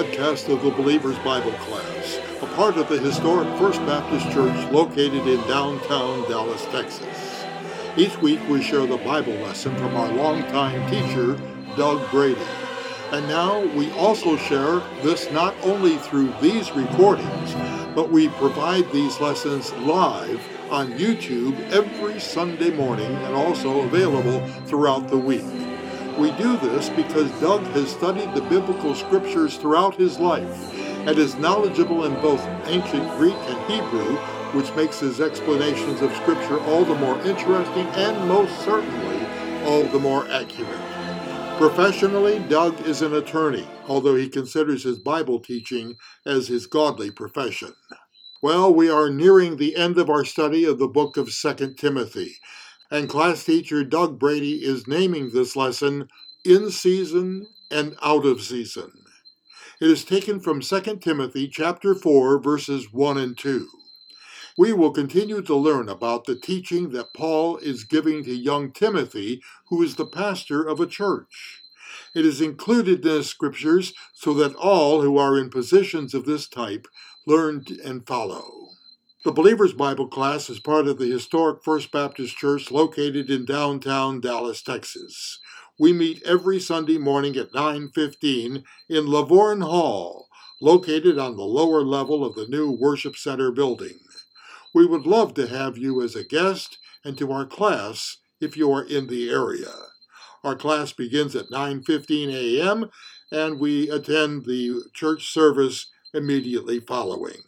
Podcast of the Believer's Bible Class, a part of the historic First Baptist Church located in downtown Dallas, Texas. Each week we share the Bible lesson from our longtime teacher, Doug Brady. And now we also share this not only through these recordings, but we provide these lessons live on YouTube every Sunday morning and also available throughout the week. We do this because Doug has studied the biblical scriptures throughout his life and is knowledgeable in both ancient Greek and Hebrew, which makes his explanations of scripture all the more interesting and most certainly all the more accurate. Professionally, Doug is an attorney, although he considers his Bible teaching as his godly profession. Well, we are nearing the end of our study of the book of 2 Timothy, and class teacher Doug Brady is naming this lesson In Season and Out of Season. It is taken from 2 Timothy chapter 4 verses 1 and 2. We will continue to learn about the teaching that Paul is giving to young Timothy, who is the pastor of a church. It is included in the scriptures so that all who are in positions of this type learn and follow. The Believer's Bible class is part of the historic First Baptist Church located in downtown Dallas, Texas. We meet every Sunday morning at 9:15 in Lavorne Hall, located on the lower level of the new Worship Center building. We would love to have you as a guest and to our class if you are in the area. Our class begins at 9:15 a.m. and we attend the church service immediately following.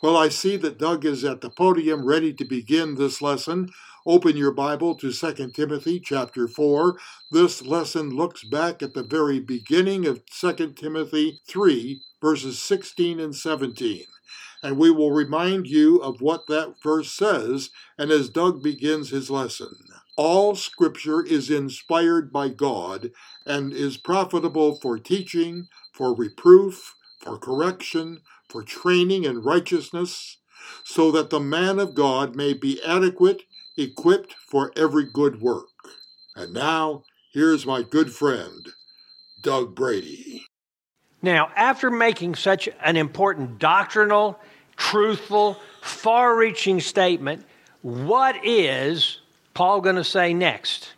Well, I see that Doug is at the podium ready to begin this lesson. Open your Bible to 2 Timothy chapter 4. This lesson looks back at the very beginning of 2 Timothy 3, verses 16 and 17. And we will remind you of what that verse says, and as Doug begins his lesson. All scripture is inspired by God and is profitable for teaching, for reproof, for correction, for training in righteousness, so that the man of God may be adequate, equipped for every good work. And now, here's my good friend, Doug Brady. Now, after making such an important doctrinal, truthful, far reaching statement, what is Paul going to say next?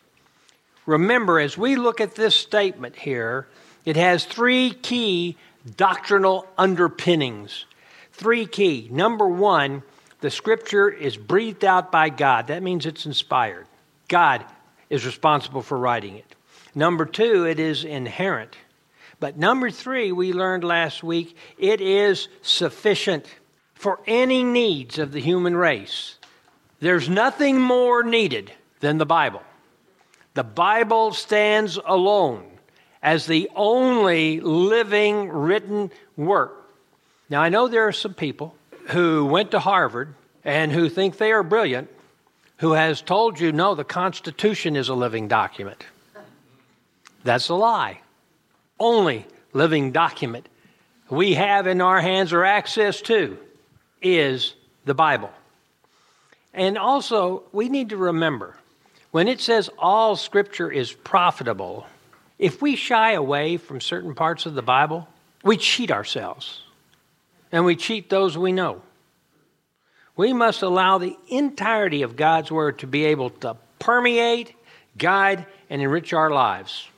Remember, as we look at this statement here, it has three key doctrinal underpinnings. Three key. Number one, the scripture is breathed out by God. That means it's inspired. God is responsible for writing it. Number two, it is inerrant. But number three, we learned last week, it is sufficient for any needs of the human race. There's nothing more needed than the Bible. The Bible stands alone as the only living written work. Now, I know there are some people who went to Harvard and who think they are brilliant, who has told you, no, the Constitution is a living document. That's a lie. Only living document we have in our hands or access to is the Bible. And also, we need to remember when it says all scripture is profitable, if we shy away from certain parts of the Bible, we cheat ourselves and we cheat those we know. We must allow the entirety of God's Word to be able to permeate, guide, and enrich our lives.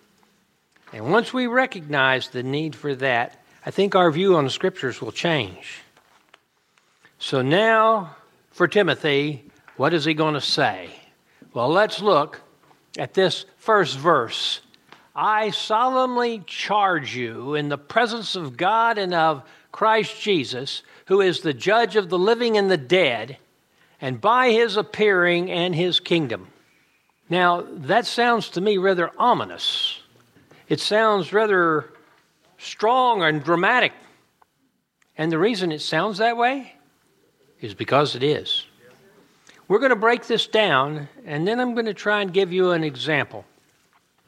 And once we recognize the need for that, I think our view on the Scriptures will change. So now, for Timothy, what is he going to say? Well, let's look at this first verse I solemnly charge you in the presence of God and of Christ Jesus, who is the judge of the living and the dead, and by his appearing and his kingdom. Now, that sounds to me rather ominous. It sounds rather strong and dramatic. And the reason it sounds that way is because it is. We're going to break this down, and then I'm going to try and give you an example.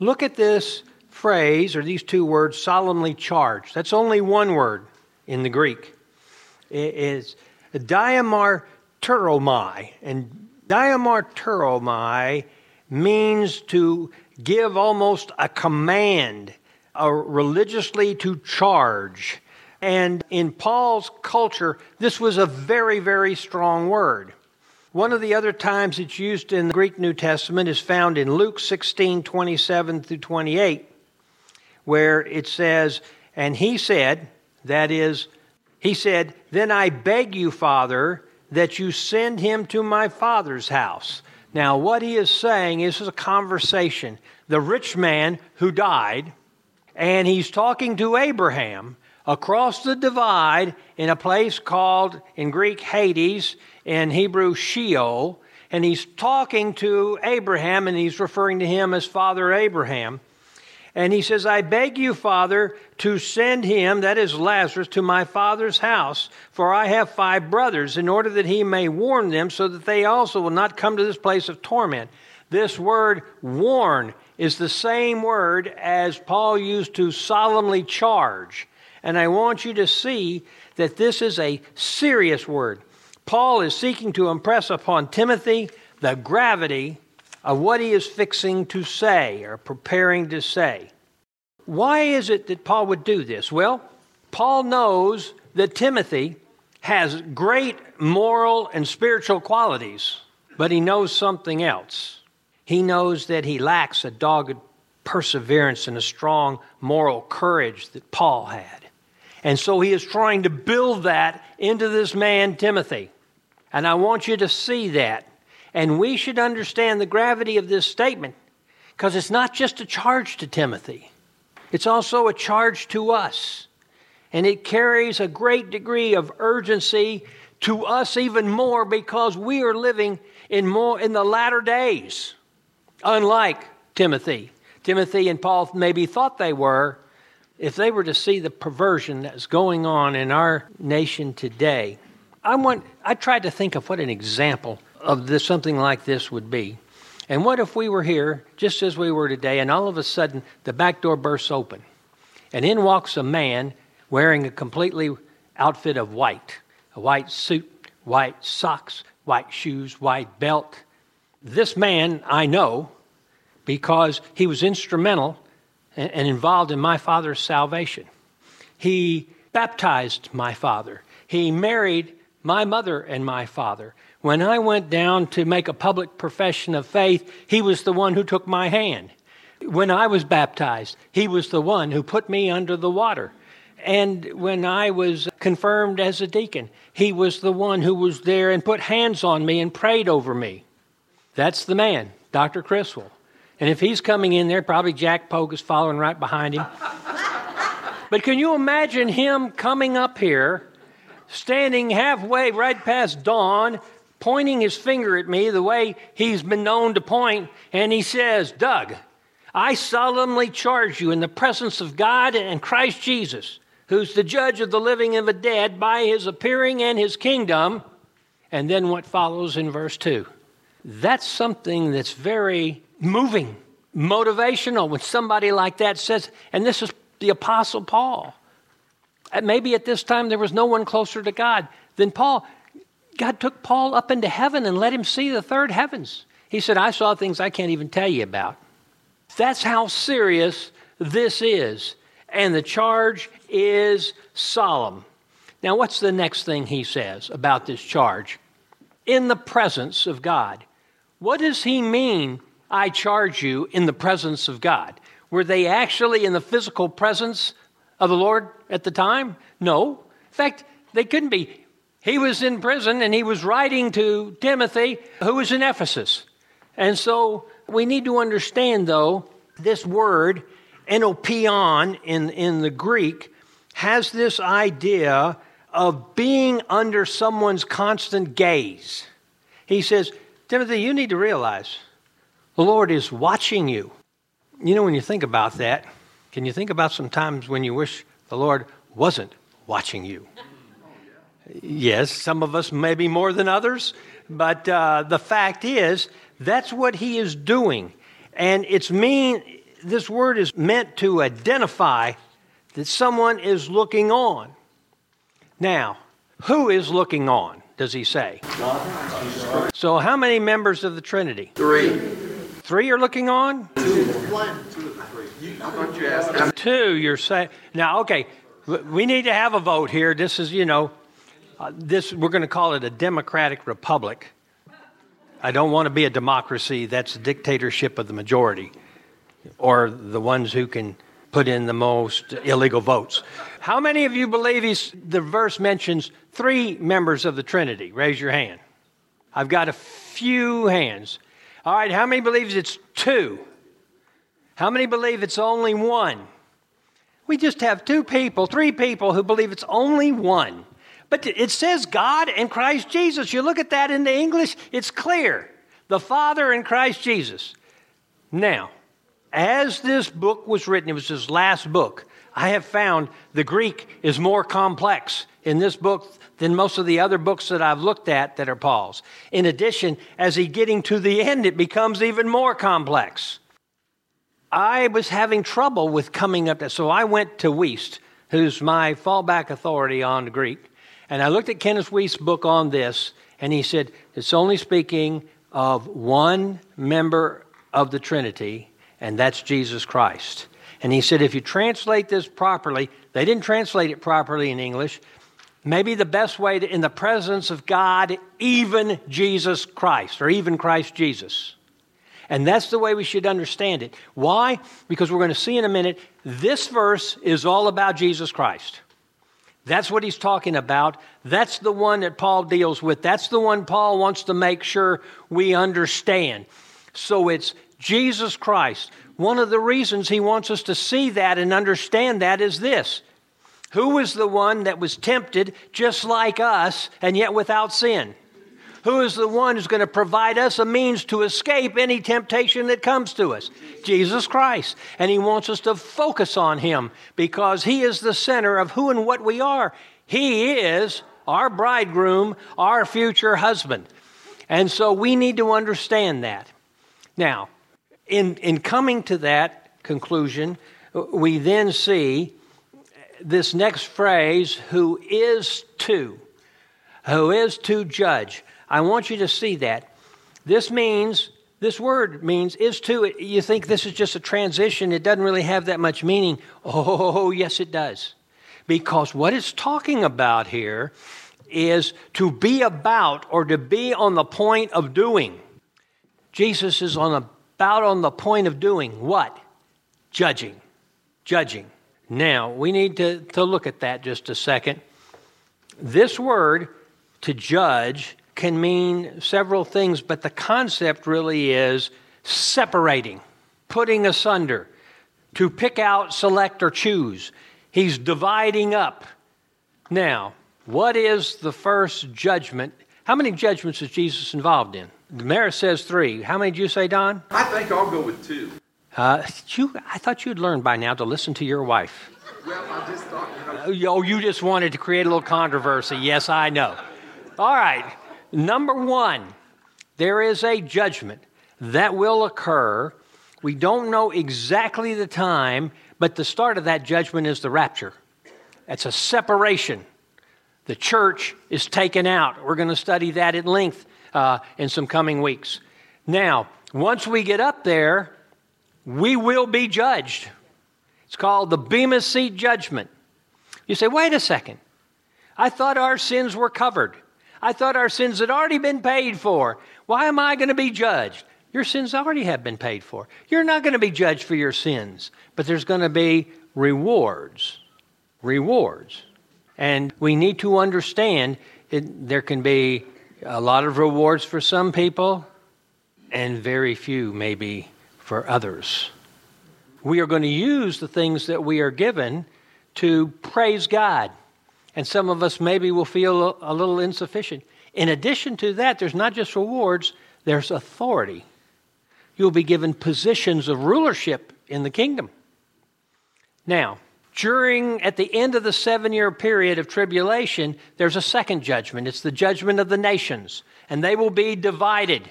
Look at this phrase, or these two words, solemnly charged. That's only one word in the Greek. It is diamarturomai. And diamarturomai means to give almost a command, uh, religiously to charge. And in Paul's culture, this was a very, very strong word. One of the other times it's used in the Greek New Testament is found in Luke 16 27 through 28, where it says, And he said, that is, he said, Then I beg you, Father, that you send him to my father's house. Now, what he is saying is, a conversation. The rich man who died, and he's talking to Abraham across the divide in a place called, in Greek, Hades, in Hebrew, Sheol. And he's talking to Abraham, and he's referring to him as Father Abraham. And he says, I beg you, Father, to send him, that is Lazarus, to my father's house, for I have five brothers, in order that he may warn them, so that they also will not come to this place of torment. This word, warn, is the same word as Paul used to solemnly charge. And I want you to see that this is a serious word. Paul is seeking to impress upon Timothy the gravity of what he is fixing to say or preparing to say. Why is it that Paul would do this? Well, Paul knows that Timothy has great moral and spiritual qualities, but he knows something else. He knows that he lacks a dogged perseverance and a strong moral courage that Paul had. And so he is trying to build that into this man, Timothy. And I want you to see that. And we should understand the gravity of this statement because it's not just a charge to Timothy, it's also a charge to us. And it carries a great degree of urgency to us even more because we are living in more in the latter days unlike Timothy. Timothy and Paul maybe thought they were. If they were to see the perversion that's going on in our nation today, I want I tried to think of what an example of this something like this would be. And what if we were here just as we were today and all of a sudden the back door bursts open and in walks a man wearing a completely outfit of white, a white suit, white socks, white shoes, white belt. This man I know because he was instrumental and involved in my father's salvation. He baptized my father. He married my mother and my father. When I went down to make a public profession of faith, he was the one who took my hand. When I was baptized, he was the one who put me under the water. And when I was confirmed as a deacon, he was the one who was there and put hands on me and prayed over me. That's the man, Dr. Criswell. And if he's coming in there, probably Jack Pogue is following right behind him. but can you imagine him coming up here, standing halfway right past Dawn, pointing his finger at me the way he's been known to point, and he says, Doug, I solemnly charge you in the presence of God and Christ Jesus, who's the judge of the living and the dead, by his appearing and his kingdom. And then what follows in verse 2. That's something that's very moving, motivational when somebody like that says, and this is the Apostle Paul. And maybe at this time there was no one closer to God than Paul. God took Paul up into heaven and let him see the third heavens. He said, I saw things I can't even tell you about. That's how serious this is. And the charge is solemn. Now, what's the next thing he says about this charge? In the presence of God. What does he mean I charge you in the presence of God. Were they actually in the physical presence of the Lord at the time? No. In fact, they couldn't be. He was in prison and he was writing to Timothy, who was in Ephesus. And so we need to understand, though, this word, enopion in, in the Greek, has this idea of being under someone's constant gaze. He says, Timothy, you need to realize the Lord is watching you. You know, when you think about that, can you think about some times when you wish the Lord wasn't watching you? Yes, some of us maybe more than others, but uh, the fact is, that's what He is doing. And it's mean, this word is meant to identify that someone is looking on. Now, who is looking on, does he say? So, how many members of the Trinity? Three. Three are looking on? Two. I thought you asked. Two, you're saying. Now, okay, we need to have a vote here. This is, you know, uh, this we're going to call it a democratic republic. I don't want to be a democracy that's dictatorship of the majority or the ones who can put in the most illegal votes. How many of you believe the verse mentions three members of the Trinity? Raise your hand. I've got a few hands. All right, how many believes it's two? How many believe it's only one? We just have two people, three people who believe it's only one. But it says God and Christ Jesus. You look at that in the English, it's clear. The Father and Christ Jesus. Now, as this book was written, it was his last book, I have found the Greek is more complex in this book than most of the other books that I've looked at that are Paul's. In addition, as he getting to the end, it becomes even more complex. I was having trouble with coming up to, so I went to Wuest, who's my fallback authority on Greek, and I looked at Kenneth Wuest's book on this, and he said it's only speaking of one member of the Trinity, and that's Jesus Christ. And he said if you translate this properly, they didn't translate it properly in English. Maybe the best way to, in the presence of God, even Jesus Christ, or even Christ Jesus. And that's the way we should understand it. Why? Because we're going to see in a minute, this verse is all about Jesus Christ. That's what he's talking about. That's the one that Paul deals with. That's the one Paul wants to make sure we understand. So it's Jesus Christ. One of the reasons he wants us to see that and understand that is this Who was the one that was tempted just like us and yet without sin? Who is the one who's going to provide us a means to escape any temptation that comes to us? Jesus Christ. And He wants us to focus on Him because He is the center of who and what we are. He is our bridegroom, our future husband. And so we need to understand that. Now, in, in coming to that conclusion, we then see this next phrase, who is to, who is to judge. I want you to see that. This means, this word means is to. You think this is just a transition, it doesn't really have that much meaning. Oh, yes, it does. Because what it's talking about here is to be about or to be on the point of doing. Jesus is on about on the point of doing what? Judging. Judging. Now, we need to, to look at that just a second. This word, to judge, can mean several things, but the concept really is separating, putting asunder, to pick out, select, or choose. He's dividing up. Now, what is the first judgment? How many judgments is Jesus involved in? The mayor says three. How many did you say, Don? I think I'll go with two. Uh, you, I thought you'd learned by now to listen to your wife. Well, I just thought, you know. Oh, you just wanted to create a little controversy. Yes, I know. All right. Number one, there is a judgment that will occur. We don't know exactly the time, but the start of that judgment is the rapture. It's a separation. The church is taken out. We're going to study that at length uh, in some coming weeks. Now, once we get up there, we will be judged. It's called the Bema Seat Judgment. You say, wait a second. I thought our sins were covered. I thought our sins had already been paid for. Why am I going to be judged? Your sins already have been paid for. You're not going to be judged for your sins, but there's going to be rewards. Rewards. And we need to understand it, there can be a lot of rewards for some people and very few, maybe, for others. We are going to use the things that we are given to praise God and some of us maybe will feel a little insufficient. In addition to that, there's not just rewards, there's authority. You'll be given positions of rulership in the kingdom. Now, during at the end of the seven year period of tribulation, there's a second judgment. It's the judgment of the nations, and they will be divided,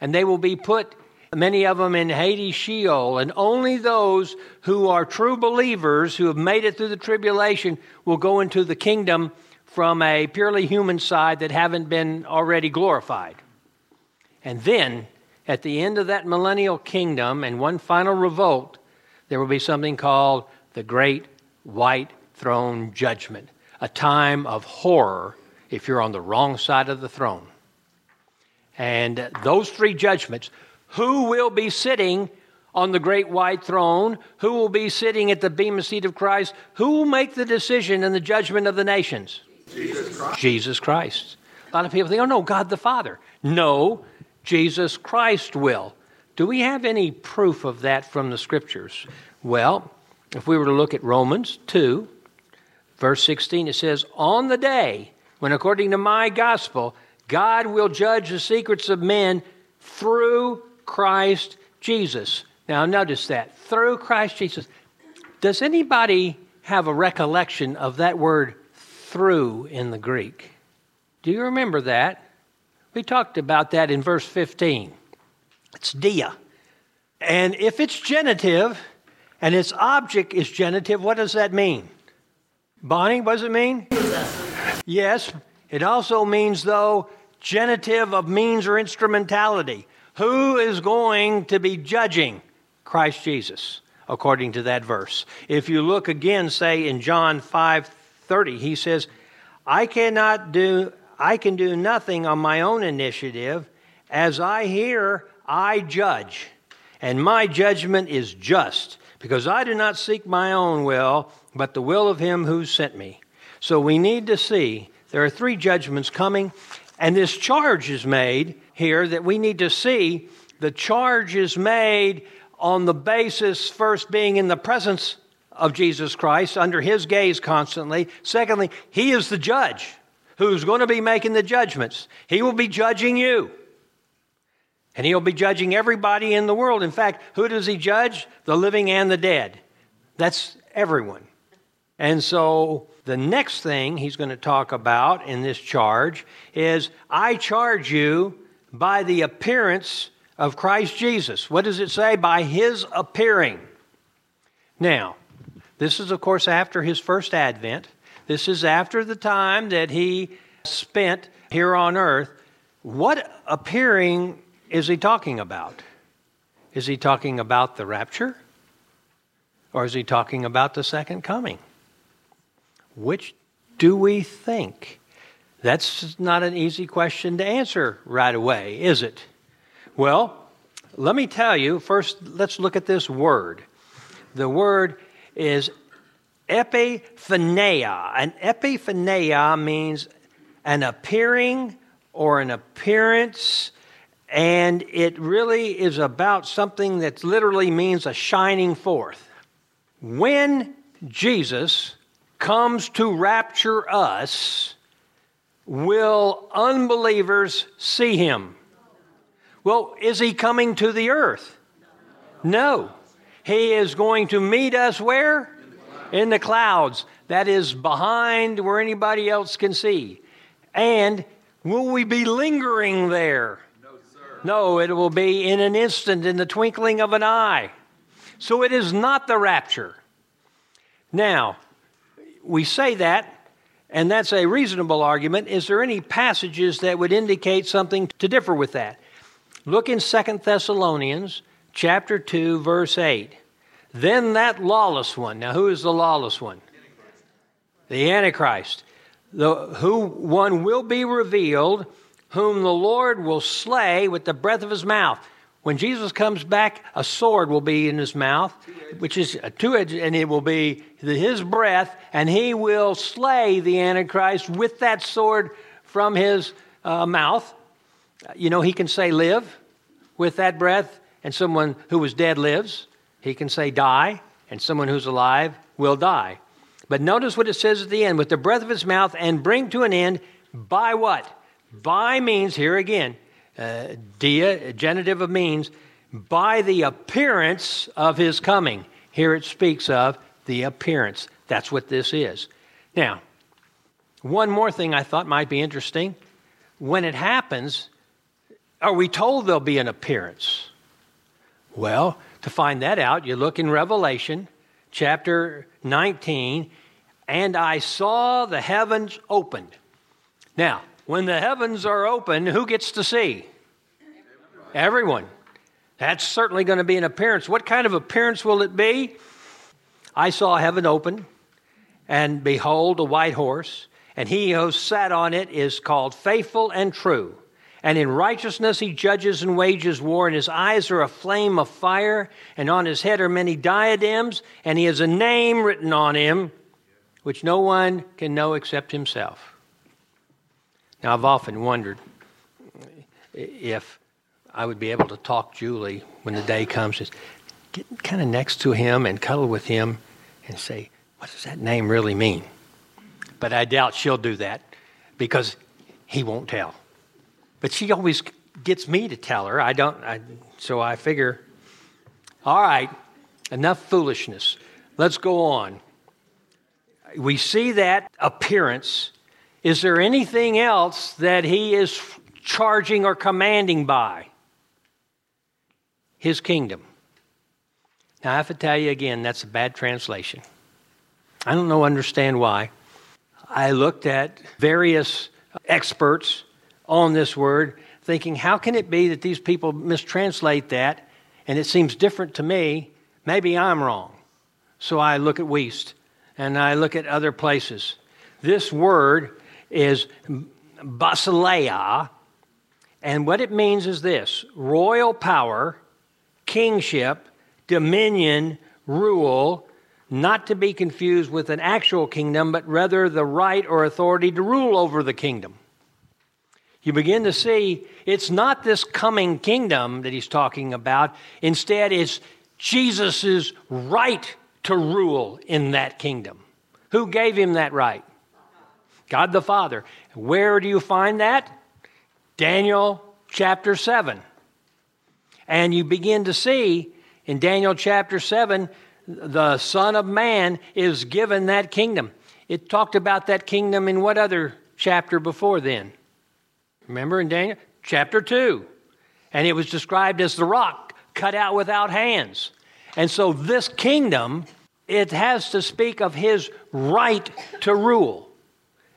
and they will be put many of them in Hades, Sheol, and only those who are true believers who have made it through the tribulation will go into the kingdom from a purely human side that haven't been already glorified. And then, at the end of that millennial kingdom and one final revolt, there will be something called the Great White Throne Judgment, a time of horror if you're on the wrong side of the throne. And those three judgments who will be sitting on the great white throne? Who will be sitting at the bema seat of Christ? Who will make the decision in the judgment of the nations? Jesus Christ. Jesus Christ. A lot of people think, oh no, God the Father. No, Jesus Christ will. Do we have any proof of that from the scriptures? Well, if we were to look at Romans 2, verse 16, it says, On the day when, according to my gospel, God will judge the secrets of men through Christ Jesus. Now, notice that through Christ Jesus. Does anybody have a recollection of that word through in the Greek? Do you remember that? We talked about that in verse 15. It's dia. And if it's genitive and its object is genitive, what does that mean? Bonnie, what does it mean? Yes. It also means, though, genitive of means or instrumentality. Who is going to be judging? Christ Jesus, according to that verse. If you look again, say in John 5 30, he says, I cannot do, I can do nothing on my own initiative. As I hear, I judge. And my judgment is just, because I do not seek my own will, but the will of him who sent me. So we need to see there are three judgments coming, and this charge is made here that we need to see the charge is made on the basis first being in the presence of Jesus Christ, under his gaze constantly. Secondly, he is the judge who's going to be making the judgments. He will be judging you. And he'll be judging everybody in the world. In fact, who does he judge? The living and the dead. That's everyone. And so the next thing he's going to talk about in this charge is I charge you by the appearance of Christ Jesus. What does it say? By his appearing. Now, this is, of course, after his first advent. This is after the time that he spent here on earth. What appearing is he talking about? Is he talking about the rapture? Or is he talking about the second coming? Which do we think? That's not an easy question to answer right away, is it? Well, let me tell you first, let's look at this word. The word is epiphania. An epiphania means an appearing or an appearance, and it really is about something that literally means a shining forth. When Jesus comes to rapture us, will unbelievers see him? Well, is he coming to the earth? No. He is going to meet us where? In the clouds. That is behind where anybody else can see. And will we be lingering there? No, it will be in an instant, in the twinkling of an eye. So it is not the rapture. Now, we say that, and that's a reasonable argument. Is there any passages that would indicate something to differ with that? Look in Second Thessalonians chapter 2 verse 8. Then that lawless one. Now who is the lawless one? The Antichrist. The who one will be revealed whom the Lord will slay with the breath of his mouth. When Jesus comes back, a sword will be in his mouth, which is a two edged, and it will be his breath, and he will slay the Antichrist with that sword from his uh, mouth. You know, he can say live with that breath, and someone who was dead lives. He can say die, and someone who's alive will die. But notice what it says at the end with the breath of his mouth and bring to an end by what? By means, here again, uh, dia, genitive of means, by the appearance of his coming. Here it speaks of the appearance. That's what this is. Now, one more thing I thought might be interesting. When it happens, are we told there'll be an appearance? Well, to find that out, you look in Revelation chapter 19, and I saw the heavens opened. Now, when the heavens are open, who gets to see? Everyone. That's certainly going to be an appearance. What kind of appearance will it be? I saw heaven open, and behold, a white horse, and he who sat on it is called faithful and true. And in righteousness he judges and wages war, and his eyes are a flame of fire, and on his head are many diadems, and he has a name written on him which no one can know except himself. Now, I've often wondered if I would be able to talk Julie when the day comes, just get kind of next to him and cuddle with him and say, What does that name really mean? But I doubt she'll do that because he won't tell. But she always gets me to tell her. I don't, I, so I figure, all right, enough foolishness. Let's go on. We see that appearance. Is there anything else that he is charging or commanding by? his kingdom. Now, I have to tell you again, that's a bad translation. I don't know, understand why. I looked at various experts on this word, thinking, how can it be that these people mistranslate that and it seems different to me? Maybe I'm wrong. So I look at Wuest and I look at other places. This word is basileia, and what it means is this royal power kingship, dominion, rule, not to be confused with an actual kingdom, but rather the right or authority to rule over the kingdom. You begin to see it's not this coming kingdom that he's talking about. Instead, it's Jesus' right to rule in that kingdom. Who gave him that right? God the Father. Where do you find that? Daniel chapter 7. And you begin to see in Daniel chapter 7, the Son of Man is given that kingdom. It talked about that kingdom in what other chapter before then? Remember in Daniel? Chapter 2. And it was described as the rock cut out without hands. And so this kingdom, it has to speak of his right to rule.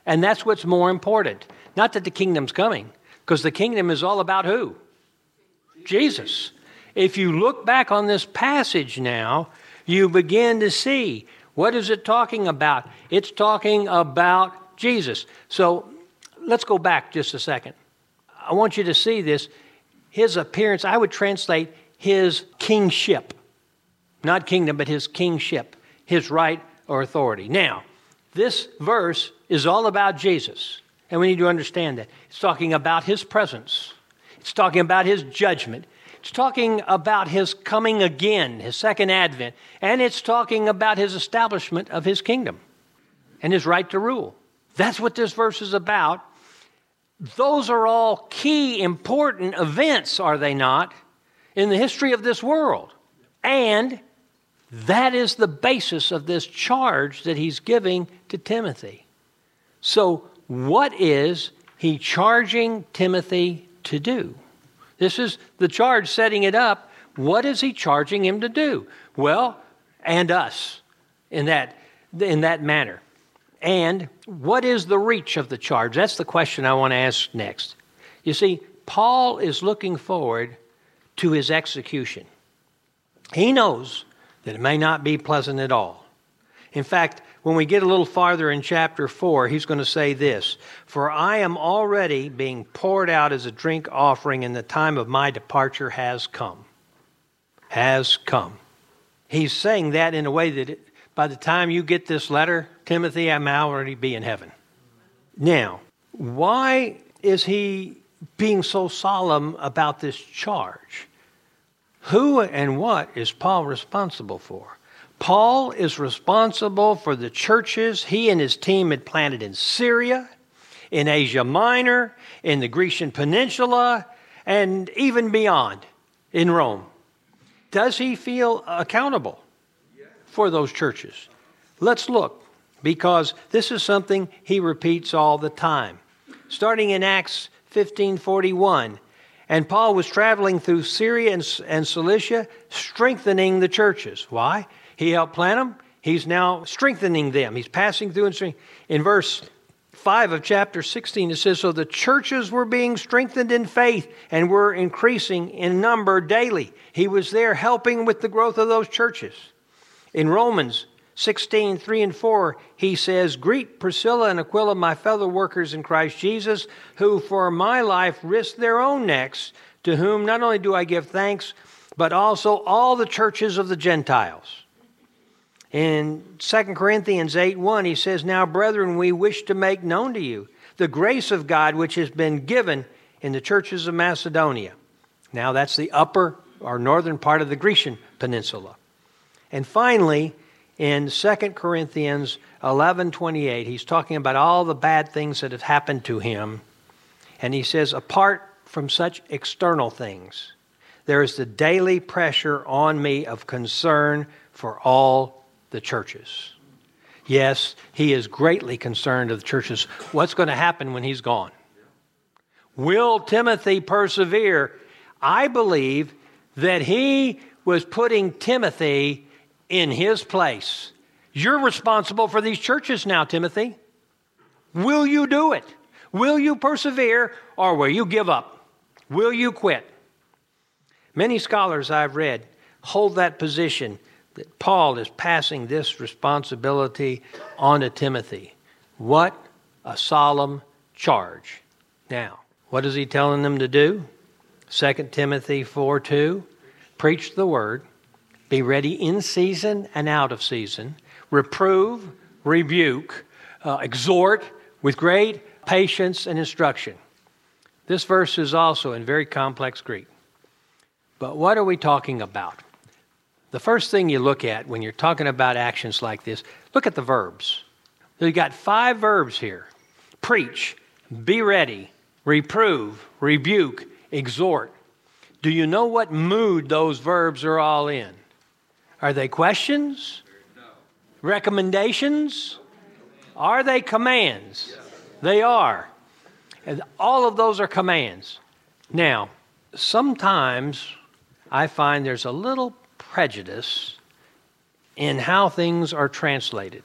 And that's what's more important. Not that the kingdom's coming, because the kingdom is all about who? Jesus. If you look back on this passage now, you begin to see what is it talking about? It's talking about Jesus. So let's go back just a second. I want you to see this. His appearance, I would translate his kingship. Not kingdom, but his kingship, his right or authority. Now, this verse is all about Jesus. And we need to understand that. It's talking about his presence. It's talking about his judgment. It's talking about his coming again, his second advent, and it's talking about his establishment of his kingdom and his right to rule. That's what this verse is about. Those are all key, important events, are they not, in the history of this world. And that is the basis of this charge that he's giving to Timothy. So, what is he charging Timothy to do. This is the charge setting it up. What is he charging him to do? Well, and us in that, in that manner. And what is the reach of the charge? That's the question I want to ask next. You see, Paul is looking forward to his execution. He knows that it may not be pleasant at all. In fact, when we get a little farther in chapter 4, he's going to say this For I am already being poured out as a drink offering, and the time of my departure has come. Has come. He's saying that in a way that it, by the time you get this letter, Timothy, I may already be in heaven. Now, why is he being so solemn about this charge? Who and what is Paul responsible for? Paul is responsible for the churches he and his team had planted in Syria, in Asia Minor, in the Grecian Peninsula, and even beyond in Rome. Does he feel accountable for those churches? Let's look, because this is something he repeats all the time. Starting in Acts 1541, and Paul was traveling through Syria and, and Cilicia, strengthening the churches. Why? He helped plant them. He's now strengthening them. He's passing through and strengthening. In verse 5 of chapter 16, it says, So the churches were being strengthened in faith and were increasing in number daily. He was there helping with the growth of those churches. In Romans 16, 3 and 4, he says, Greet Priscilla and Aquila, my fellow workers in Christ Jesus, who for my life risked their own necks, to whom not only do I give thanks, but also all the churches of the Gentiles. In 2 Corinthians 8 1, he says, Now, brethren, we wish to make known to you the grace of God which has been given in the churches of Macedonia. Now, that's the upper or northern part of the Grecian peninsula. And finally, in 2 Corinthians 11:28 he's talking about all the bad things that have happened to him. And he says apart from such external things there is the daily pressure on me of concern for all the churches. Yes he is greatly concerned of the churches. What's going to happen when he's gone? Will timothy persevere? I believe that he was putting timothy in his place. You're responsible for these churches now, Timothy. Will you do it? Will you persevere or will you give up? Will you quit? Many scholars I've read hold that position that Paul is passing this responsibility on to Timothy. What a solemn charge. Now, what is he telling them to do? 2 Timothy 4 2 Preach the word be ready in season and out of season. Reprove, rebuke, uh, exhort with great patience and instruction. This verse is also in very complex Greek. But what are we talking about? The first thing you look at when you're talking about actions like this, look at the verbs. You've got five verbs here preach, be ready, reprove, rebuke, exhort. Do you know what mood those verbs are all in? Are they questions? Recommendations? Are they commands? They are. And all of those are commands. Now, sometimes I find there's a little prejudice in how things are translated.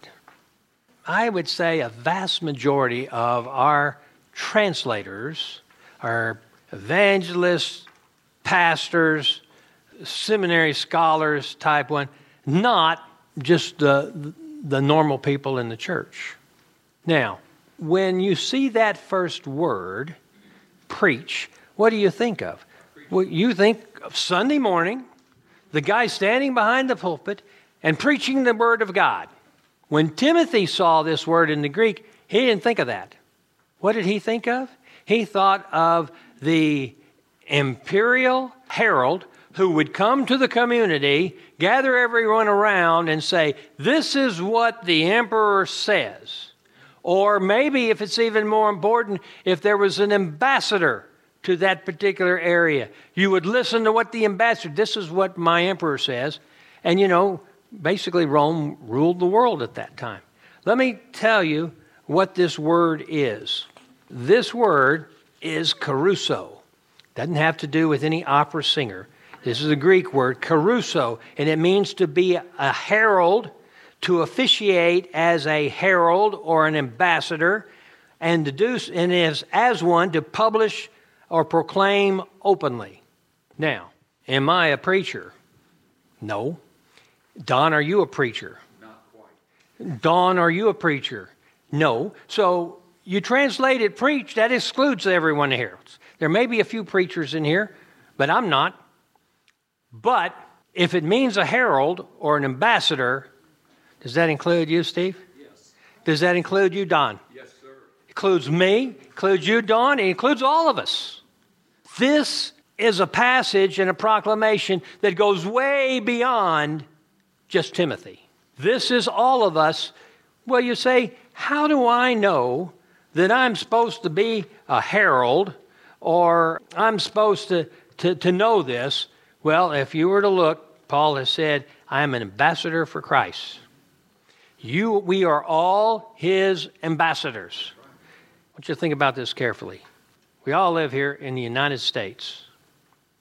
I would say a vast majority of our translators, our evangelists, pastors, seminary scholars type one, not just the, the normal people in the church. Now, when you see that first word, preach, what do you think of? Well, you think of Sunday morning, the guy standing behind the pulpit and preaching the word of God. When Timothy saw this word in the Greek, he didn't think of that. What did he think of? He thought of the imperial herald who would come to the community, gather everyone around, and say, This is what the emperor says. Or maybe, if it's even more important, if there was an ambassador to that particular area, you would listen to what the ambassador, this is what my emperor says. And you know, basically, Rome ruled the world at that time. Let me tell you what this word is. This word is caruso. Doesn't have to do with any opera singer. This is a Greek word, kerusso, and it means to be a herald, to officiate as a herald or an ambassador, and to do and is as one to publish or proclaim openly. Now, am I a preacher? No. Don, are you a preacher? Not quite. Don, are you a preacher? No. So you translate it preach, that excludes everyone here. There may be a few preachers in here, but I'm not. But if it means a herald or an ambassador, does that include you, Steve? Yes. Does that include you, Don? Yes, sir. Includes me, includes you, Don, it includes all of us. This is a passage and a proclamation that goes way beyond just Timothy. This is all of us. Well, you say, how do I know that I'm supposed to be a herald or I'm supposed to, to, to know this? Well, if you were to look, Paul has said, I am an ambassador for Christ. You, we are all his ambassadors. I want you to think about this carefully. We all live here in the United States.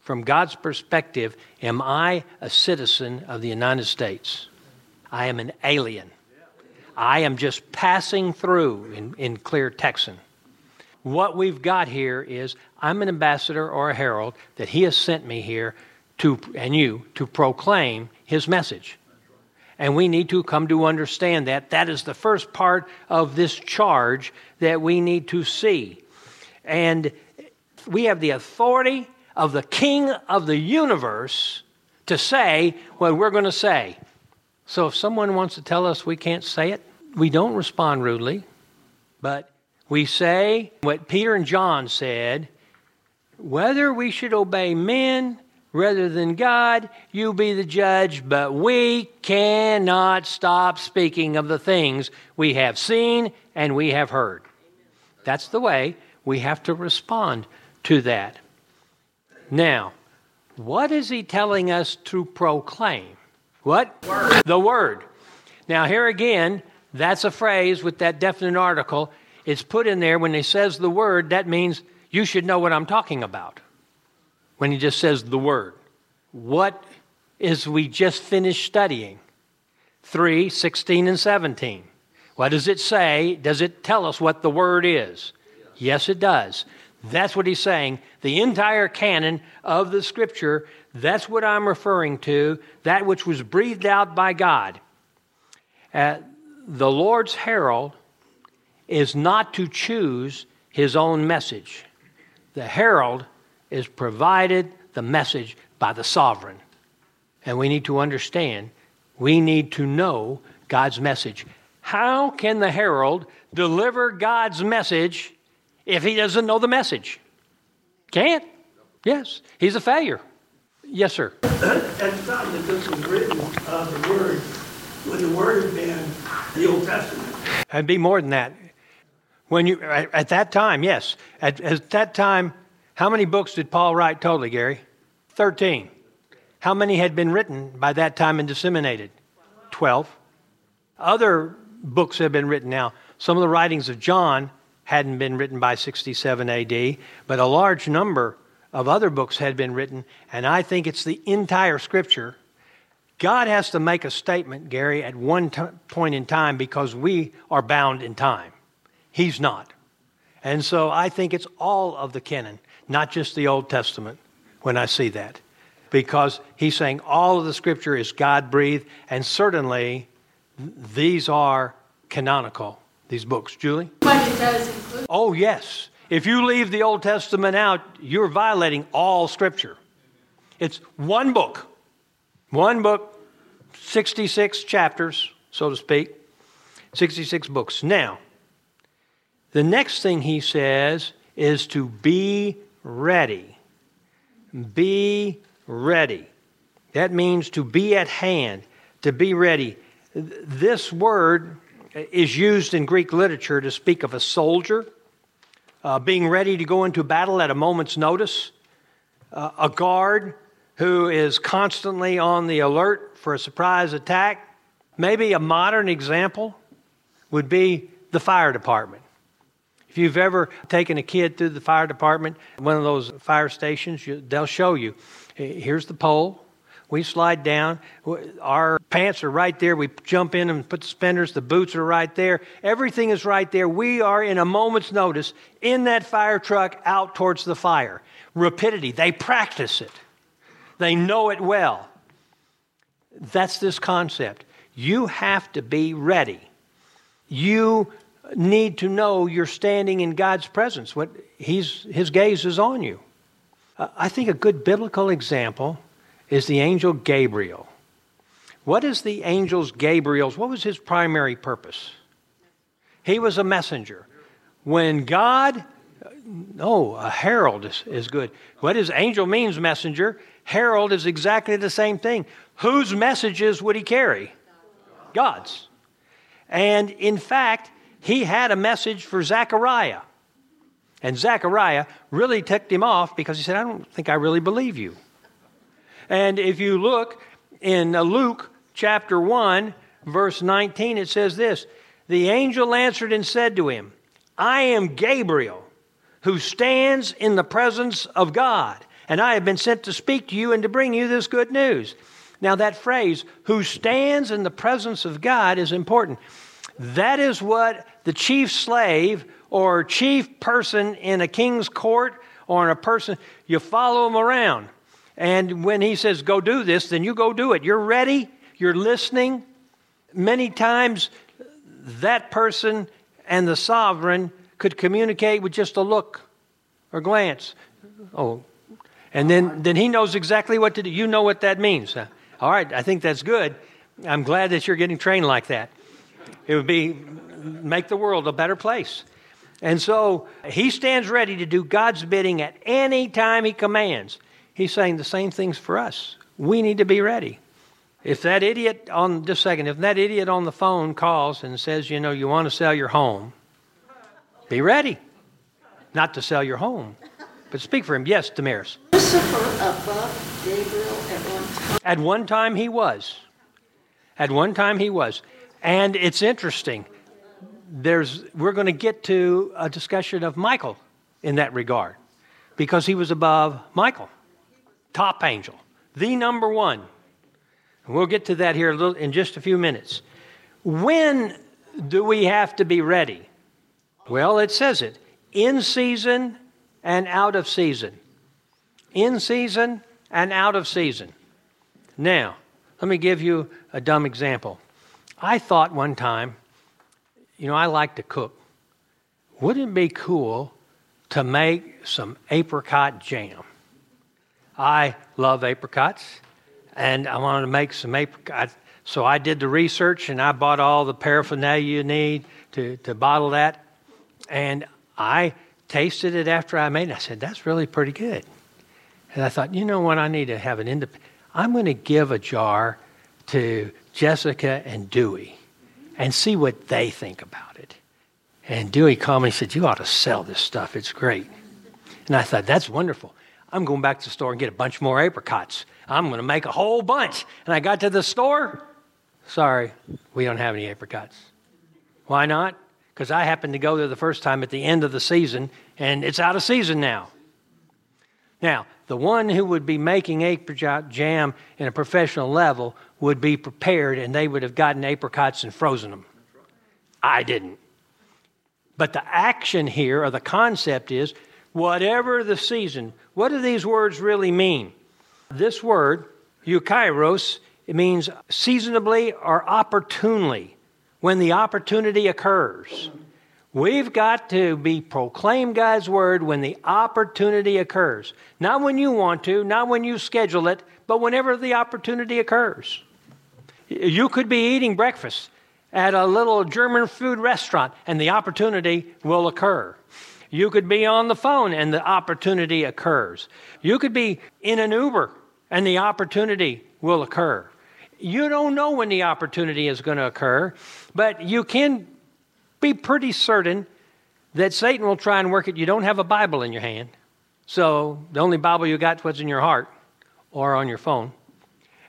From God's perspective, am I a citizen of the United States? I am an alien. I am just passing through in, in clear Texan. What we've got here is I'm an ambassador or a herald that he has sent me here to, and you, to proclaim his message. And we need to come to understand that. That is the first part of this charge that we need to see. And we have the authority of the King of the universe to say what we're going to say. So if someone wants to tell us we can't say it, we don't respond rudely, but we say what Peter and John said whether we should obey men rather than God, you be the judge, but we cannot stop speaking of the things we have seen and we have heard. That's the way we have to respond to that. Now, what is he telling us to proclaim? What? Word. The Word. Now, here again, that's a phrase with that definite article. It's put in there when he says the Word, that means you should know what I'm talking about. When he just says the Word. What is we just finished studying? 3, 16, and 17. What does it say? Does it tell us what the Word is? Yes, it does. That's what he's saying. The entire canon of the Scripture, that's what I'm referring to, that which was breathed out by God. Uh, the Lord's herald is not to choose his own message. The herald is provided the message by the sovereign. And we need to understand, we need to know God's message. How can the herald deliver God's message if he doesn't know the message? Can't. Yes, he's a failure. Yes, sir. At the time that this was written, uh, the word, would the word have been the Old Testament? It'd be more than that. When you at, at that time, yes. At, at that time, how many books did Paul write totally, Gary? Thirteen. How many had been written by that time and disseminated? Twelve. Other books have been written now. Some of the writings of John hadn't been written by 67 AD, but a large number of other books had been written, and I think it's the entire Scripture. God has to make a statement, Gary, at one t- point in time because we are bound in time. He's not. And so I think it's all of the canon, not just the Old Testament, when I see that. Because he's saying all of the Scripture is God breathed, and certainly these are canonical, these books. Julie? But it does include. Oh, yes. If you leave the Old Testament out, you're violating all Scripture. It's one book, one book, 66 chapters, so to speak, 66 books. Now, the next thing he says is to be ready. Be ready. That means to be at hand, to be ready. This word is used in Greek literature to speak of a soldier uh, being ready to go into battle at a moment's notice, uh, a guard who is constantly on the alert for a surprise attack. Maybe a modern example would be the fire department. If you've ever taken a kid through the fire department, one of those fire stations, they'll show you here's the pole. We slide down. Our pants are right there. We jump in and put the suspenders. The boots are right there. Everything is right there. We are in a moment's notice in that fire truck out towards the fire. Rapidity. They practice it, they know it well. That's this concept. You have to be ready. You need to know you're standing in God's presence. What he's, his gaze is on you. Uh, I think a good biblical example is the angel Gabriel. What is the angel's Gabriel's? What was his primary purpose? He was a messenger. When God, no, a herald is, is good. What is angel means messenger? Herald is exactly the same thing. Whose messages would he carry? God's. And in fact, he had a message for Zechariah. And Zechariah really ticked him off because he said, I don't think I really believe you. And if you look in uh, Luke chapter 1, verse 19, it says this The angel answered and said to him, I am Gabriel, who stands in the presence of God, and I have been sent to speak to you and to bring you this good news. Now, that phrase, who stands in the presence of God, is important. That is what the chief slave or chief person in a king's court or in a person, you follow him around. And when he says, go do this, then you go do it. You're ready, you're listening. Many times, that person and the sovereign could communicate with just a look or glance. Oh, and then, then he knows exactly what to do. You know what that means. All right, I think that's good. I'm glad that you're getting trained like that. It would be make the world a better place. And so he stands ready to do God's bidding at any time he commands. He's saying the same things for us. We need to be ready. If that idiot on just a second, if that idiot on the phone calls and says, you know, you want to sell your home, be ready. Not to sell your home, but speak for him. Yes, Damaris. Lucifer above Gabriel at one time. At one time he was. At one time he was. And it's interesting. There's we're going to get to a discussion of Michael in that regard because he was above Michael. Top angel, the number 1. We'll get to that here in just a few minutes. When do we have to be ready? Well, it says it in season and out of season. In season and out of season. Now, let me give you a dumb example. I thought one time, you know, I like to cook. Wouldn't it be cool to make some apricot jam? I love apricots, and I wanted to make some apricot. So I did the research and I bought all the paraphernalia you need to, to bottle that. And I tasted it after I made it. I said, that's really pretty good. And I thought, you know what? I need to have an independent. I'm going to give a jar to Jessica and Dewey and see what they think about it. And Dewey called me and said, You ought to sell this stuff. It's great. And I thought, That's wonderful. I'm going back to the store and get a bunch more apricots. I'm going to make a whole bunch. And I got to the store. Sorry, we don't have any apricots. Why not? Because I happened to go there the first time at the end of the season, and it's out of season now. Now, the one who would be making apricot jam in a professional level would be prepared and they would have gotten apricots and frozen them. I didn't. But the action here, or the concept is whatever the season, what do these words really mean? This word, eukairos, it means seasonably or opportunely, when the opportunity occurs. We've got to be proclaim God's word when the opportunity occurs. Not when you want to, not when you schedule it, but whenever the opportunity occurs. You could be eating breakfast at a little German food restaurant and the opportunity will occur. You could be on the phone and the opportunity occurs. You could be in an Uber and the opportunity will occur. You don't know when the opportunity is going to occur, but you can be pretty certain that Satan will try and work it. You don't have a Bible in your hand, so the only Bible you got is what's in your heart or on your phone.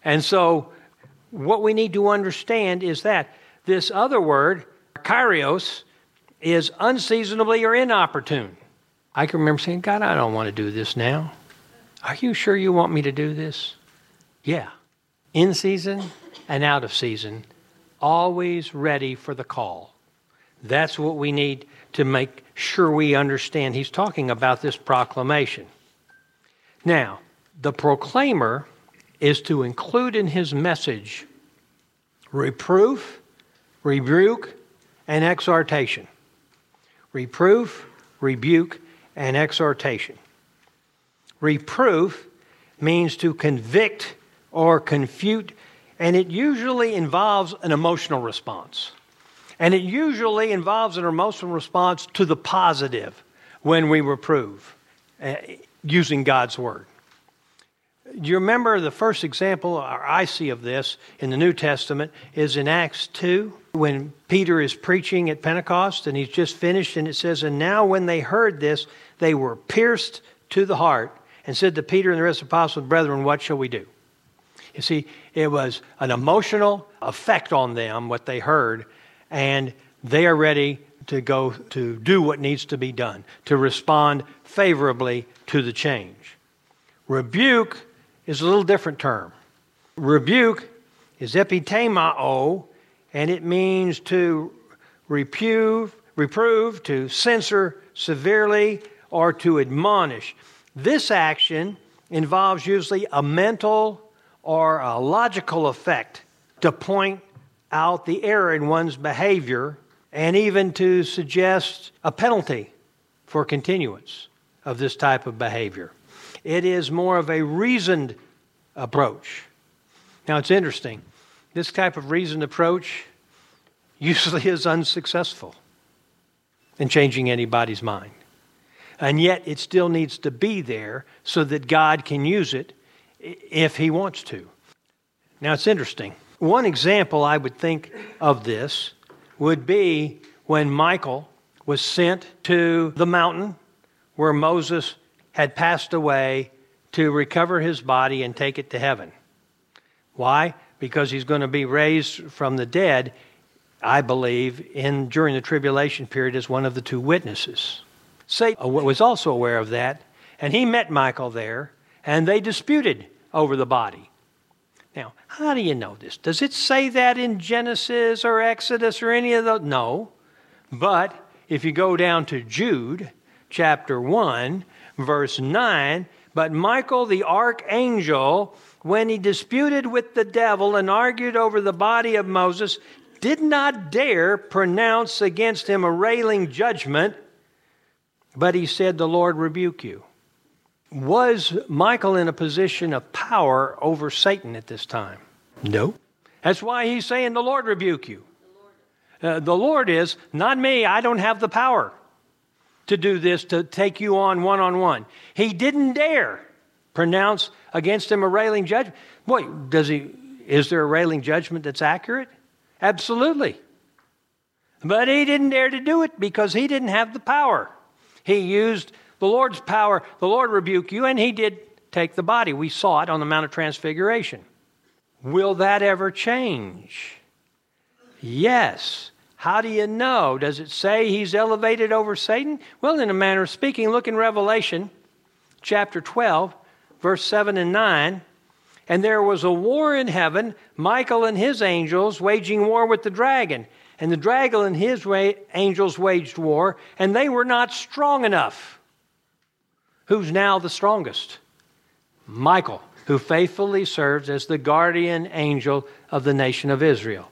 And so, what we need to understand is that this other word, akairos, is unseasonably or inopportune. I can remember saying, God, I don't want to do this now. Are you sure you want me to do this? Yeah. In season and out of season, always ready for the call. That's what we need to make sure we understand. He's talking about this proclamation. Now, the proclaimer is to include in his message reproof, rebuke, and exhortation. Reproof, rebuke, and exhortation. Reproof means to convict or confute, and it usually involves an emotional response. And it usually involves an emotional response to the positive when we reprove uh, using God's word. Do you remember the first example or I see of this in the New Testament is in Acts 2 when Peter is preaching at Pentecost and he's just finished and it says, And now when they heard this, they were pierced to the heart and said to Peter and the rest of the apostles, Brethren, what shall we do? You see, it was an emotional effect on them, what they heard, and they are ready to go to do what needs to be done, to respond favorably to the change. Rebuke is a little different term. Rebuke is epitimao, and it means to reprove, reprove, to censor severely, or to admonish. This action involves usually a mental or a logical effect to point out the error in one's behavior and even to suggest a penalty for continuance of this type of behavior. It is more of a reasoned approach. Now, it's interesting. This type of reasoned approach usually is unsuccessful in changing anybody's mind. And yet, it still needs to be there so that God can use it if He wants to. Now, it's interesting. One example I would think of this would be when Michael was sent to the mountain where Moses had passed away to recover his body and take it to heaven. Why? Because he's going to be raised from the dead, I believe, in during the tribulation period as one of the two witnesses. Satan was also aware of that, and he met Michael there, and they disputed over the body. Now, how do you know this? Does it say that in Genesis or Exodus or any of those? No. But if you go down to Jude chapter 1, verse 9, but Michael the archangel, when he disputed with the devil and argued over the body of Moses, did not dare pronounce against him a railing judgment, but he said, The Lord rebuke you. Was Michael in a position of power over Satan at this time? No. That's why he's saying, The Lord rebuke you. Uh, the Lord is, not me, I don't have the power to do this, to take you on one on one. He didn't dare pronounce against him a railing judgment. Boy, does he, is there a railing judgment that's accurate? Absolutely. But he didn't dare to do it because he didn't have the power. He used the Lord's power, the Lord rebuke you, and he did take the body. We saw it on the Mount of Transfiguration. Will that ever change? Yes. How do you know? Does it say he's elevated over Satan? Well, in a manner of speaking, look in Revelation chapter 12, verse 7 and 9. And there was a war in heaven, Michael and his angels waging war with the dragon. And the dragon and his angels waged war, and they were not strong enough. Who's now the strongest? Michael, who faithfully serves as the guardian angel of the nation of Israel.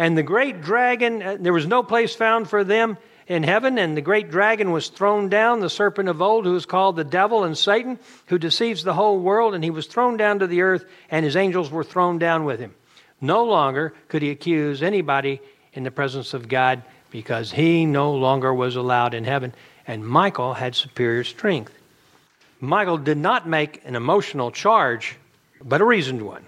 And the great dragon, uh, there was no place found for them in heaven, and the great dragon was thrown down, the serpent of old, who is called the devil and Satan, who deceives the whole world, and he was thrown down to the earth, and his angels were thrown down with him. No longer could he accuse anybody in the presence of God because he no longer was allowed in heaven, and Michael had superior strength. Michael did not make an emotional charge, but a reasoned one.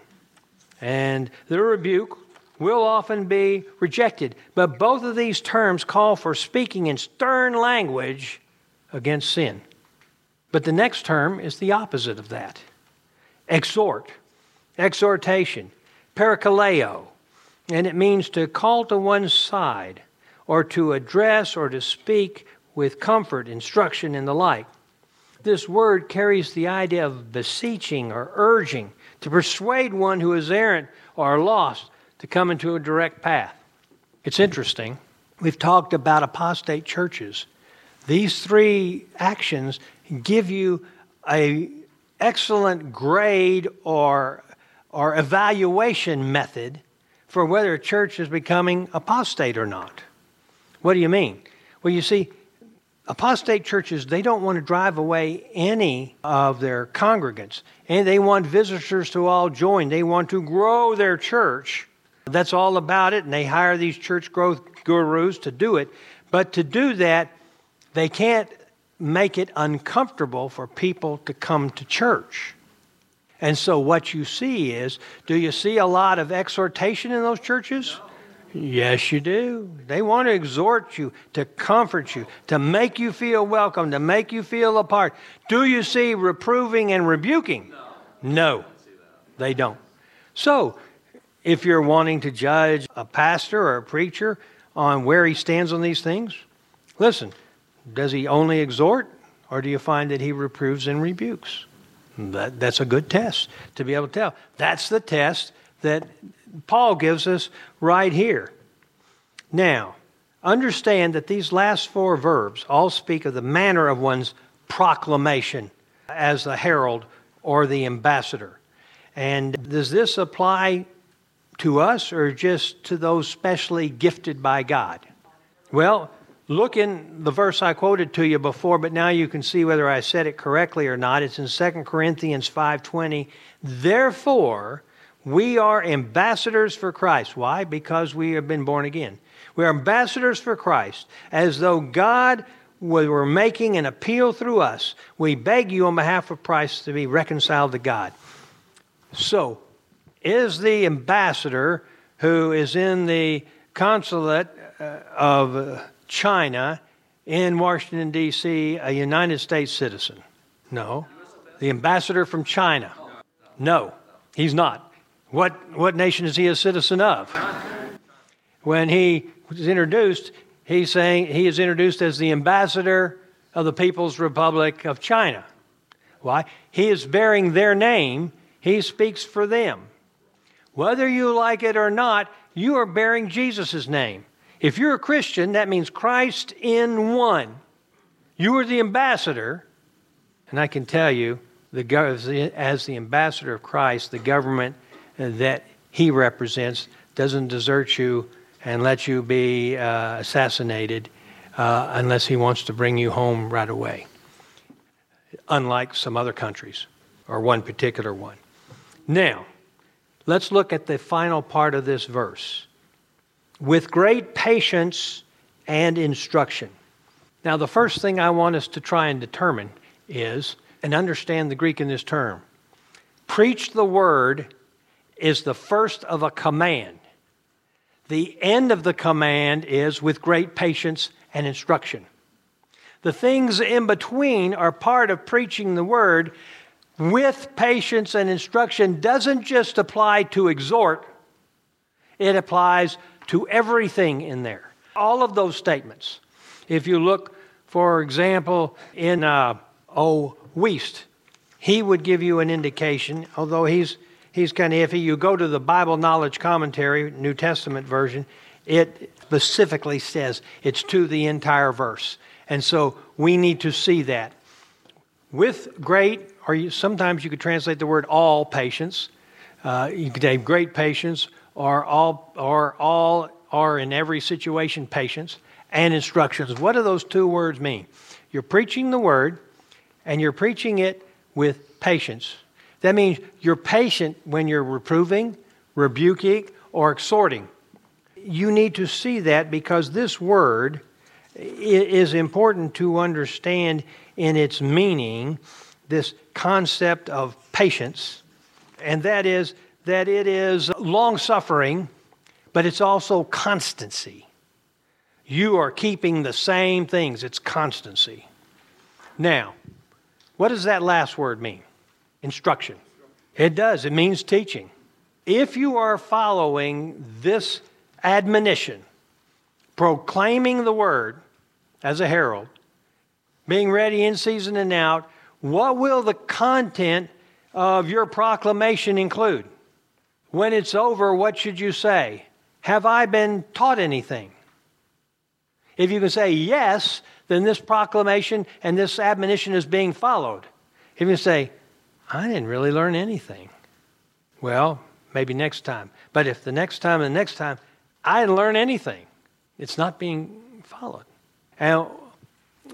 And the rebuke will often be rejected. But both of these terms call for speaking in stern language against sin. But the next term is the opposite of that exhort, exhortation, parakaleo. And it means to call to one's side, or to address, or to speak with comfort, instruction, and the like this word carries the idea of beseeching or urging to persuade one who is errant or lost to come into a direct path. It's interesting. We've talked about apostate churches. These three actions give you a excellent grade or, or evaluation method for whether a church is becoming apostate or not. What do you mean? Well, you see, apostate churches, they don't want to drive away any of their congregants. And they want visitors to all join. They want to grow their church. That's all about it. And they hire these church growth gurus to do it. But to do that, they can't make it uncomfortable for people to come to church. And so what you see is do you see a lot of exhortation in those churches? No. Yes, you do. They want to exhort you, to comfort you, to make you feel welcome, to make you feel a part. Do you see reproving and rebuking? No. no they don't. So, if you're wanting to judge a pastor or a preacher on where he stands on these things, listen, does he only exhort or do you find that he reproves and rebukes? That, that's a good test to be able to tell. That's the test that Paul gives us right here. Now, understand that these last four verbs all speak of the manner of one's proclamation as the herald or the ambassador. And does this apply to us or just to those specially gifted by God? Well, look in the verse I quoted to you before, but now you can see whether I said it correctly or not. It's in 2 Corinthians 5:20. Therefore, we are ambassadors for Christ. Why? Because we have been born again. We are ambassadors for Christ, as though God were making an appeal through us. We beg you on behalf of Christ to be reconciled to God. So, is the ambassador who is in the consulate uh, of China in Washington, D.C., a United States citizen? No. The ambassador from China? No, he's not. What, what nation is he a citizen of? When he was introduced, he's saying he is introduced as the ambassador of the People's Republic of China. Why? He is bearing their name, he speaks for them. Whether you like it or not, you are bearing Jesus' name. If you're a Christian, that means Christ in one. You are the ambassador, and I can tell you, the, as the ambassador of Christ, the government that he represents doesn't desert you and let you be uh, assassinated uh, unless he wants to bring you home right away, unlike some other countries or one particular one. Now, let's look at the final part of this verse. With great patience and instruction. Now, the first thing I want us to try and determine is, and understand the Greek in this term, preach the word is the first of a command. The end of the command is with great patience and instruction. The things in between are part of preaching the word with patience and instruction doesn't just apply to exhort, it applies to everything in there. All of those statements. If you look, for example, in uh, O. Wuest, he would give you an indication, although he's he's kind of iffy. You go to the Bible Knowledge Commentary, New Testament version, it specifically says it's to the entire verse. And so we need to see that. With great, or you, sometimes you could translate the word all patience. Uh, you could say great patience, or all, or all, or in every situation patience, and instructions. What do those two words mean? You're preaching the word, and you're preaching it with patience. That means you're patient when you're reproving, rebuking, or exhorting. You need to see that because this word is important to understand in its meaning this concept of patience, and that is that it is long suffering, but it's also constancy. You are keeping the same things, it's constancy. Now, what does that last word mean? Instruction. It does, it means teaching. If you are following this admonition, proclaiming the word as a herald, being ready in season and out, what will the content of your proclamation include? When it's over, what should you say? Have I been taught anything? If you can say yes, then this proclamation and this admonition is being followed. If you say, I didn't really learn anything. Well, maybe next time. But if the next time and the next time I didn't learn anything, it's not being followed. And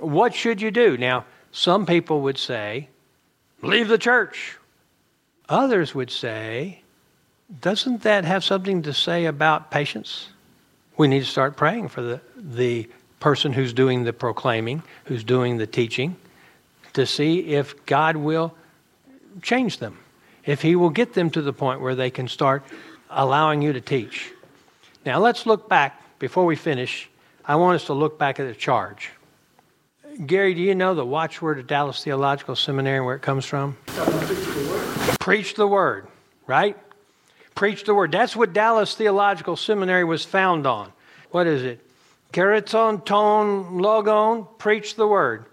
what should you do? Now, some people would say, leave the church. Others would say, doesn't that have something to say about patience? We need to start praying for the, the person who's doing the proclaiming, who's doing the teaching, to see if God will change them, if He will get them to the point where they can start allowing you to teach. Now, let's look back before we finish. I want us to look back at the charge. Gary, do you know the watchword of Dallas Theological Seminary and where it comes from? Preach the word, Preach the word, right? Preach the word. That's what Dallas Theological Seminary was found on. What is it? Keraton ton logon, preach the word.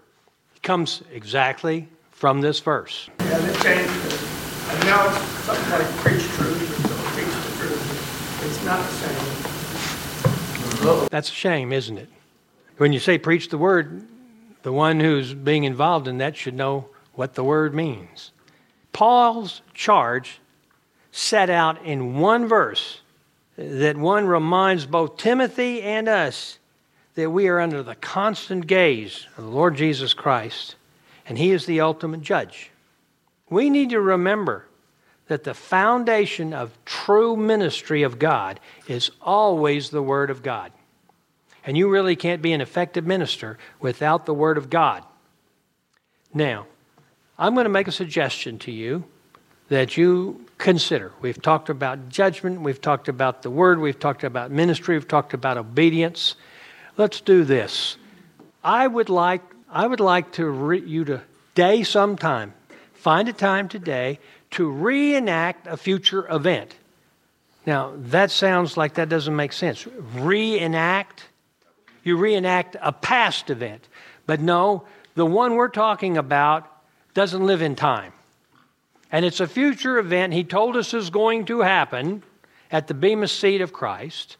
It comes exactly from this verse. Yeah, they changed it. And now it's something like preach truth or teach the truth. It's not the same. That's a shame, isn't it? When you say preach the word, the one who's being involved in that should know what the word means. Paul's charge set out in one verse that one reminds both Timothy and us that we are under the constant gaze of the Lord Jesus Christ, and He is the ultimate judge. We need to remember that the foundation of true ministry of God is always the Word of God. And you really can't be an effective minister without the Word of God. Now, I'm going to make a suggestion to you that you consider. We've talked about judgment, we've talked about the Word, we've talked about ministry, we've talked about obedience. Let's do this. I would like, I would like to re- you to day sometime, find a time today to reenact a future event. Now, that sounds like that doesn't make sense. Reenact? You reenact a past event. But no, the one we're talking about doesn't live in time. And it's a future event he told us is going to happen at the Bema seat of Christ.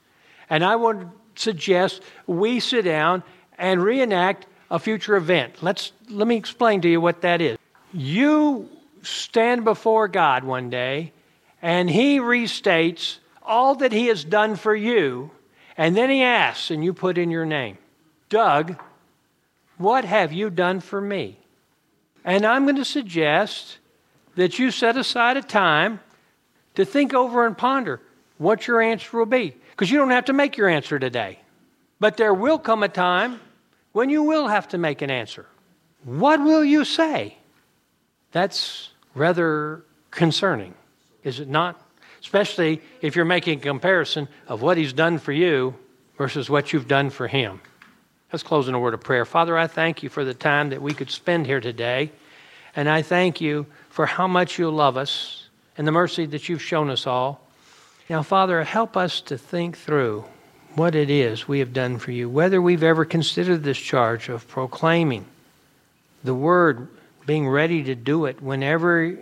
And I would suggest we sit down and reenact a future event. Let's, let me explain to you what that is. You stand before God one day, and He restates all that He has done for you, and then He asks, and you put in your name, Doug, what have you done for me? And I'm going to suggest that you set aside a time to think over and ponder what your answer will be. Because you don't have to make your answer today. But there will come a time when you will have to make an answer. What will you say? That's rather concerning, is it not? Especially if you're making a comparison of what he's done for you versus what you've done for him. Let's close in a word of prayer. Father, I thank you for the time that we could spend here today. And I thank you for how much you love us and the mercy that you've shown us all. Now, Father, help us to think through what it is we have done for you, whether we've ever considered this charge of proclaiming the word, being ready to do it whenever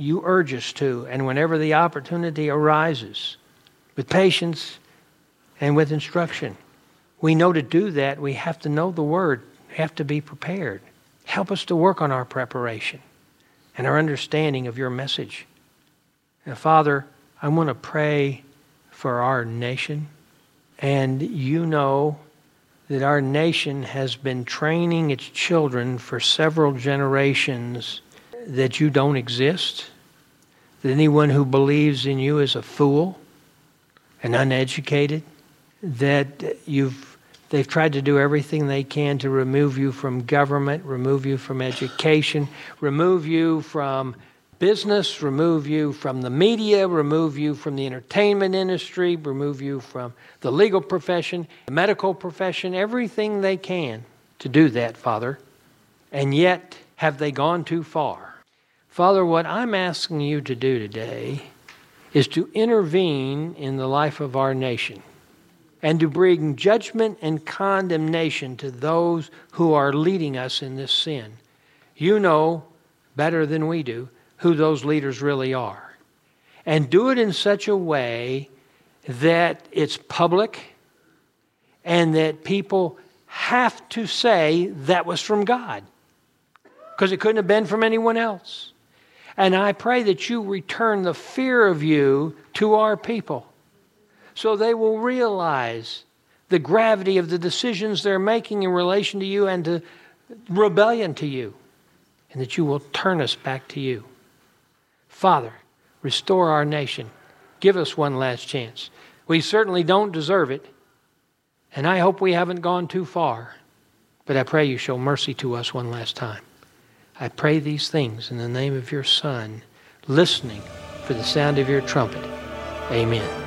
you urge us to and whenever the opportunity arises, with patience and with instruction. We know to do that, we have to know the word, we have to be prepared. Help us to work on our preparation and our understanding of your message. And Father, I want to pray for our nation. And you know that our nation has been training its children for several generations that you don't exist, that anyone who believes in you is a fool and uneducated, that you've They've tried to do everything they can to remove you from government, remove you from education, remove you from business, remove you from the media, remove you from the entertainment industry, remove you from the legal profession, the medical profession, everything they can to do that, Father. And yet, have they gone too far? Father, what I'm asking you to do today is to intervene in the life of our nation and to bring judgment and condemnation to those who are leading us in this sin. You know better than we do who those leaders really are. And do it in such a way that it's public and that people have to say that was from God because it couldn't have been from anyone else. And I pray that you return the fear of you to our people so they will realize the gravity of the decisions they're making in relation to you and to rebellion to you, and that you will turn us back to you. Father, restore our nation. Give us one last chance. We certainly don't deserve it, and I hope we haven't gone too far, but I pray you show mercy to us one last time. I pray these things in the name of your Son, listening for the sound of your trumpet. Amen.